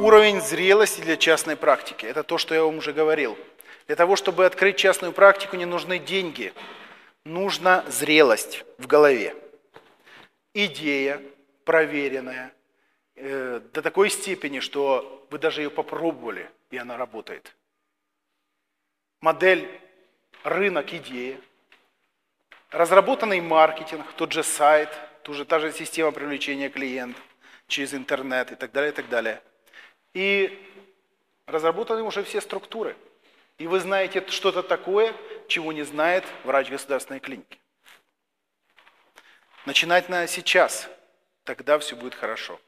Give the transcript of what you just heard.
Уровень зрелости для частной практики – это то, что я вам уже говорил. Для того, чтобы открыть частную практику, не нужны деньги. Нужна зрелость в голове. Идея проверенная э, до такой степени, что вы даже ее попробовали, и она работает. Модель рынок идея, разработанный маркетинг, тот же сайт, ту же, та же система привлечения клиентов через интернет и так далее, и так далее. И разработаны уже все структуры. И вы знаете что-то такое, чего не знает врач государственной клиники. Начинать надо сейчас, тогда все будет хорошо.